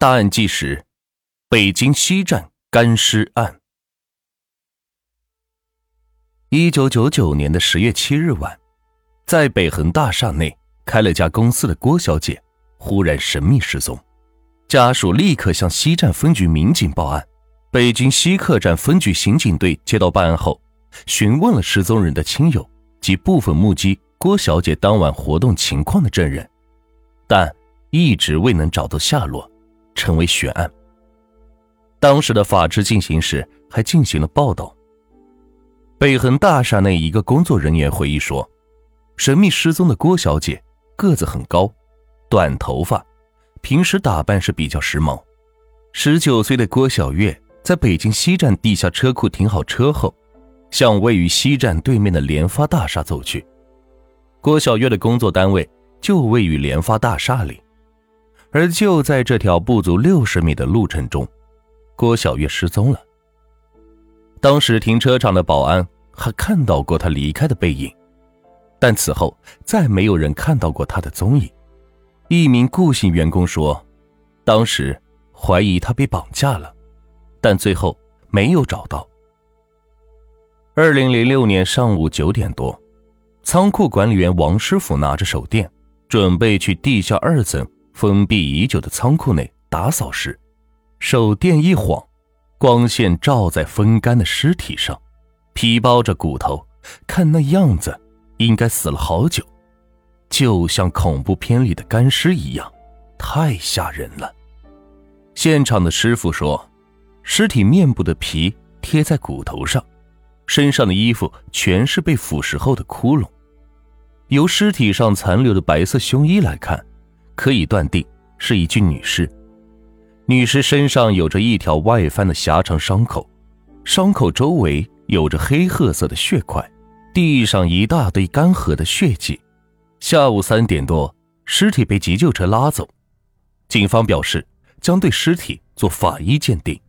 大案纪实：北京西站干尸案。一九九九年的十月七日晚，在北恒大厦内开了家公司的郭小姐忽然神秘失踪，家属立刻向西站分局民警报案。北京西客站分局刑警队接到报案后，询问了失踪人的亲友及部分目击郭小姐当晚活动情况的证人，但一直未能找到下落。成为悬案。当时的法制进行时还进行了报道。北恒大厦内一个工作人员回忆说，神秘失踪的郭小姐个子很高，短头发，平时打扮是比较时髦。十九岁的郭小月在北京西站地下车库停好车后，向位于西站对面的联发大厦走去。郭小月的工作单位就位于联发大厦里。而就在这条不足六十米的路程中，郭小月失踪了。当时停车场的保安还看到过她离开的背影，但此后再没有人看到过她的踪影。一名顾姓员工说，当时怀疑她被绑架了，但最后没有找到。二零零六年上午九点多，仓库管理员王师傅拿着手电，准备去地下二层。封闭已久的仓库内打扫时，手电一晃，光线照在风干的尸体上，皮包着骨头，看那样子，应该死了好久，就像恐怖片里的干尸一样，太吓人了。现场的师傅说，尸体面部的皮贴在骨头上，身上的衣服全是被腐蚀后的窟窿，由尸体上残留的白色胸衣来看。可以断定是一具女尸，女尸身上有着一条外翻的狭长伤口，伤口周围有着黑褐色的血块，地上一大堆干涸的血迹。下午三点多，尸体被急救车拉走，警方表示将对尸体做法医鉴定。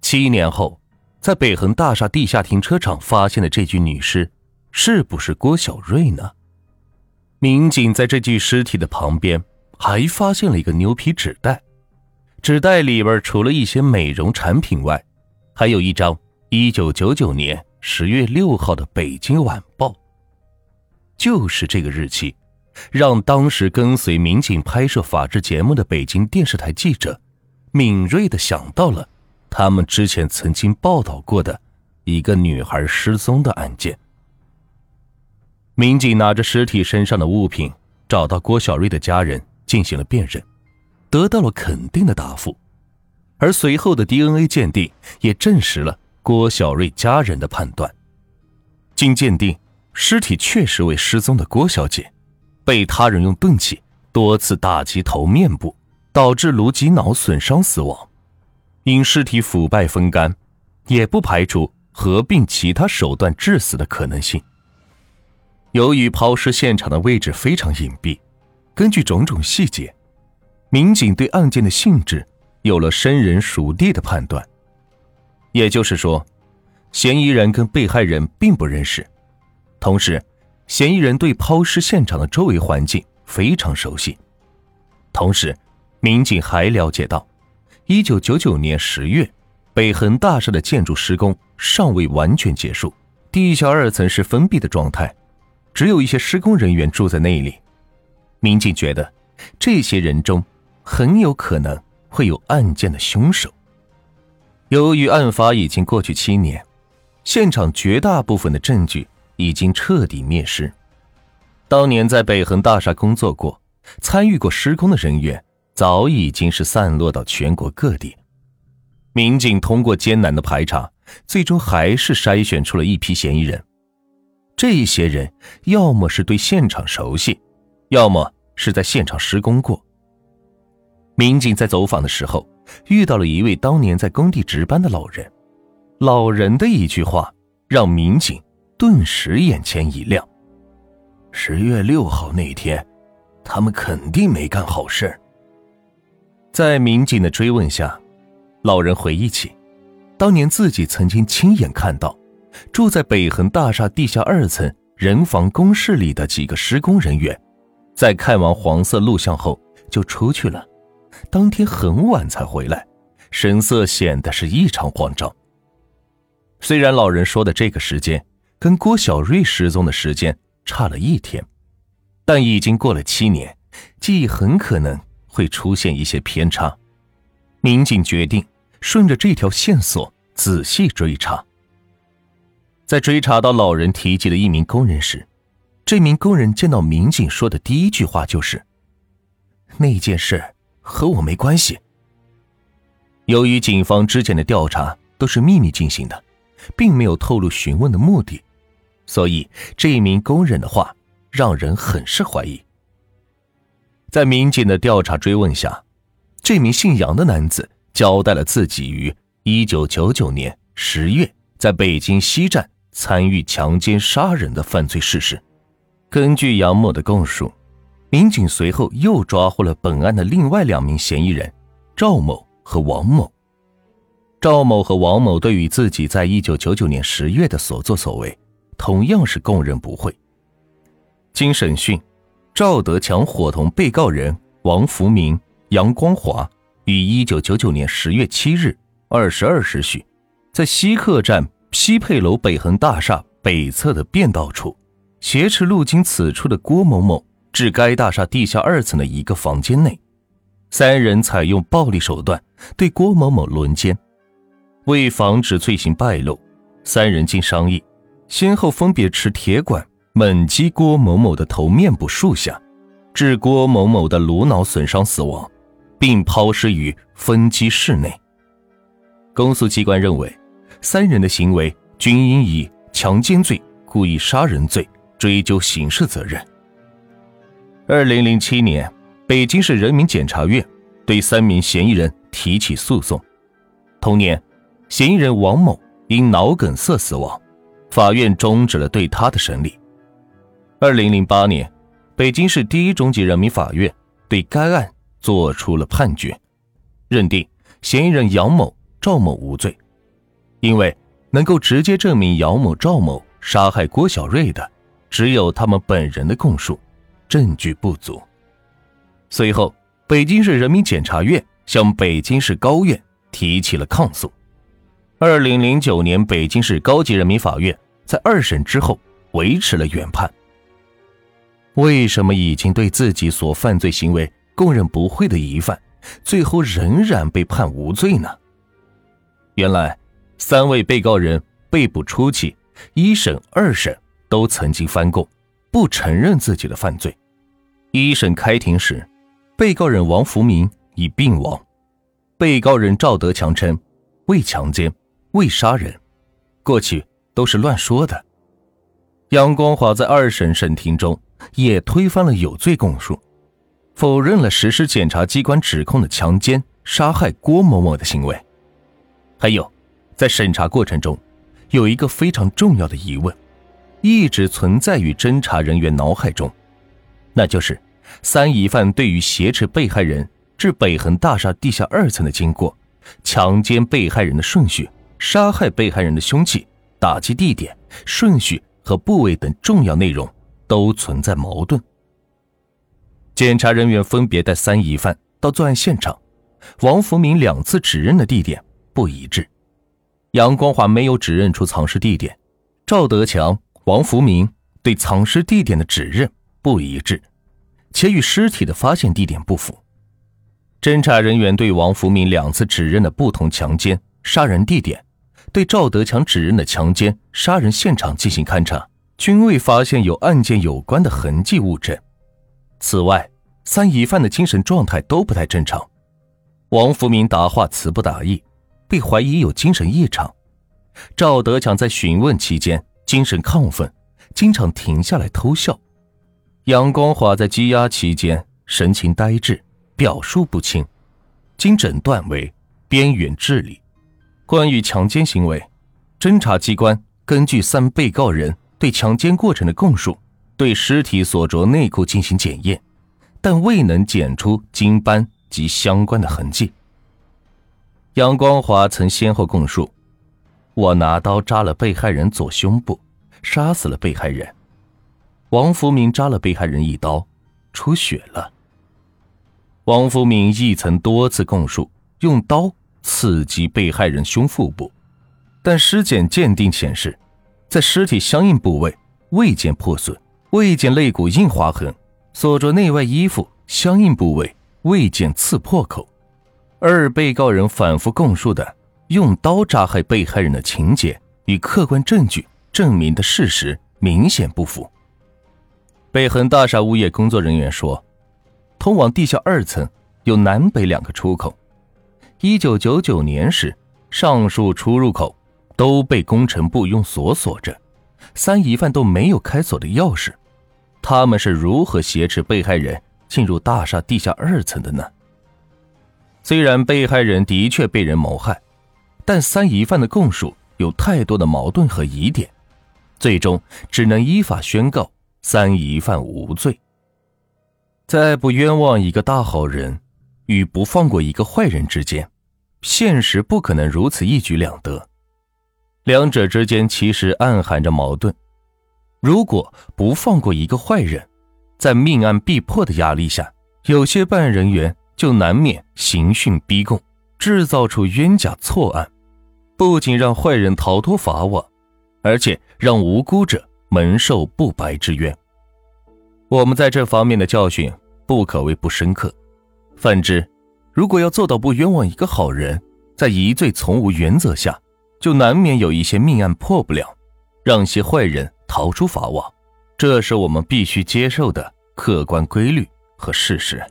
七年后，在北恒大厦地下停车场发现的这具女尸，是不是郭小瑞呢？民警在这具尸体的旁边还发现了一个牛皮纸袋，纸袋里边除了一些美容产品外，还有一张1999年10月6号的《北京晚报》。就是这个日期，让当时跟随民警拍摄法制节目的北京电视台记者敏锐的想到了他们之前曾经报道过的一个女孩失踪的案件。民警拿着尸体身上的物品，找到郭小瑞的家人进行了辨认，得到了肯定的答复。而随后的 DNA 鉴定也证实了郭小瑞家人的判断。经鉴定，尸体确实为失踪的郭小姐，被他人用钝器多次打击头面部，导致颅脊脑损伤死亡。因尸体腐败风干，也不排除合并其他手段致死的可能性。由于抛尸现场的位置非常隐蔽，根据种种细节，民警对案件的性质有了生人熟地的判断。也就是说，嫌疑人跟被害人并不认识，同时，嫌疑人对抛尸现场的周围环境非常熟悉。同时，民警还了解到，一九九九年十月，北恒大厦的建筑施工尚未完全结束，地下二层是封闭的状态。只有一些施工人员住在那里，民警觉得这些人中很有可能会有案件的凶手。由于案发已经过去七年，现场绝大部分的证据已经彻底灭失。当年在北恒大厦工作过、参与过施工的人员早已经是散落到全国各地。民警通过艰难的排查，最终还是筛选出了一批嫌疑人。这些人要么是对现场熟悉，要么是在现场施工过。民警在走访的时候遇到了一位当年在工地值班的老人，老人的一句话让民警顿时眼前一亮：十月六号那天，他们肯定没干好事。在民警的追问下，老人回忆起，当年自己曾经亲眼看到。住在北恒大厦地下二层人防工事里的几个施工人员，在看完黄色录像后就出去了，当天很晚才回来，神色显得是异常慌张。虽然老人说的这个时间跟郭小瑞失踪的时间差了一天，但已经过了七年，记忆很可能会出现一些偏差。民警决定顺着这条线索仔细追查。在追查到老人提及的一名工人时，这名工人见到民警说的第一句话就是：“那件事和我没关系。”由于警方之前的调查都是秘密进行的。并没有透露询问的目的，所以这一名工人的话让人很是怀疑。在民警的调查追问下，这名姓杨的男子交代了自己于一九九九年十月在北京西站参与强奸杀人的犯罪事实。根据杨某的供述，民警随后又抓获了本案的另外两名嫌疑人赵某和王某。赵某和王某对于自己在一九九九年十月的所作所为，同样是供认不讳。经审讯，赵德强伙同被告人王福明、杨光华于一九九九年十月七日二十二时许，在西客站西配楼北恒大厦北侧的便道处，挟持路经此处的郭某某至该大厦地下二层的一个房间内，三人采用暴力手段对郭某某轮奸。为防止罪行败露，三人经商议，先后分别持铁管猛击郭某某的头面部数下，致郭某某的颅脑损伤死亡，并抛尸于分机室内。公诉机关认为，三人的行为均应以强奸罪、故意杀人罪追究刑事责任。二零零七年，北京市人民检察院对三名嫌疑人提起诉讼。同年。嫌疑人王某因脑梗塞死亡，法院终止了对他的审理。二零零八年，北京市第一中级人民法院对该案作出了判决，认定嫌疑人杨某、赵某无罪，因为能够直接证明姚某、赵某杀害郭小瑞的，只有他们本人的供述，证据不足。随后，北京市人民检察院向北京市高院提起了抗诉。二零零九年，北京市高级人民法院在二审之后维持了原判。为什么已经对自己所犯罪行为供认不讳的疑犯，最后仍然被判无罪呢？原来，三位被告人被捕初期，一审、二审都曾经翻供，不承认自己的犯罪。一审开庭时，被告人王福明已病亡，被告人赵德强称未强奸。未杀人，过去都是乱说的。杨光华在二审审庭中也推翻了有罪供述，否认了实施检察机关指控的强奸、杀害郭某某的行为。还有，在审查过程中，有一个非常重要的疑问，一直存在于侦查人员脑海中，那就是三疑犯对于挟持被害人至北恒大厦地下二层的经过、强奸被害人的顺序。杀害被害人的凶器、打击地点、顺序和部位等重要内容都存在矛盾。检查人员分别带三疑犯到作案现场，王福明两次指认的地点不一致，杨光华没有指认出藏尸地点，赵德强、王福明对藏尸地点的指认不一致，且与尸体的发现地点不符。侦查人员对王福明两次指认的不同强奸、杀人地点。对赵德强指认的强奸杀人现场进行勘查，均未发现有案件有关的痕迹物证。此外，三疑犯的精神状态都不太正常。王福明答话词不达意，被怀疑有精神异常。赵德强在询问期间精神亢奋，经常停下来偷笑。杨光华在羁押期间神情呆滞，表述不清，经诊断为边缘智力。关于强奸行为，侦查机关根据三被告人对强奸过程的供述，对尸体所着内裤进行检验，但未能检出精斑及相关的痕迹。杨光华曾先后供述：“我拿刀扎了被害人左胸部，杀死了被害人；王福明扎了被害人一刀，出血了。”王福明亦曾多次供述用刀刺击被害人胸腹部，但尸检鉴定显示，在尸体相应部位未见破损，未见肋骨硬划痕，所着内外衣服相应部位未见刺破口。二被告人反复供述的用刀杀害被害人的情节与客观证据证明的事实明显不符。北恒大厦物业工作人员说。通往地下二层有南北两个出口。一九九九年时，上述出入口都被工程部用锁锁着，三疑犯都没有开锁的钥匙。他们是如何挟持被害人进入大厦地下二层的呢？虽然被害人的确被人谋害，但三疑犯的供述有太多的矛盾和疑点，最终只能依法宣告三疑犯无罪。在不冤枉一个大好人与不放过一个坏人之间，现实不可能如此一举两得，两者之间其实暗含着矛盾。如果不放过一个坏人，在命案必破的压力下，有些办案人员就难免刑讯逼供，制造出冤假错案，不仅让坏人逃脱法网，而且让无辜者蒙受不白之冤。我们在这方面的教训不可谓不深刻。反之，如果要做到不冤枉一个好人，在疑罪从无原则下，就难免有一些命案破不了，让些坏人逃出法网，这是我们必须接受的客观规律和事实。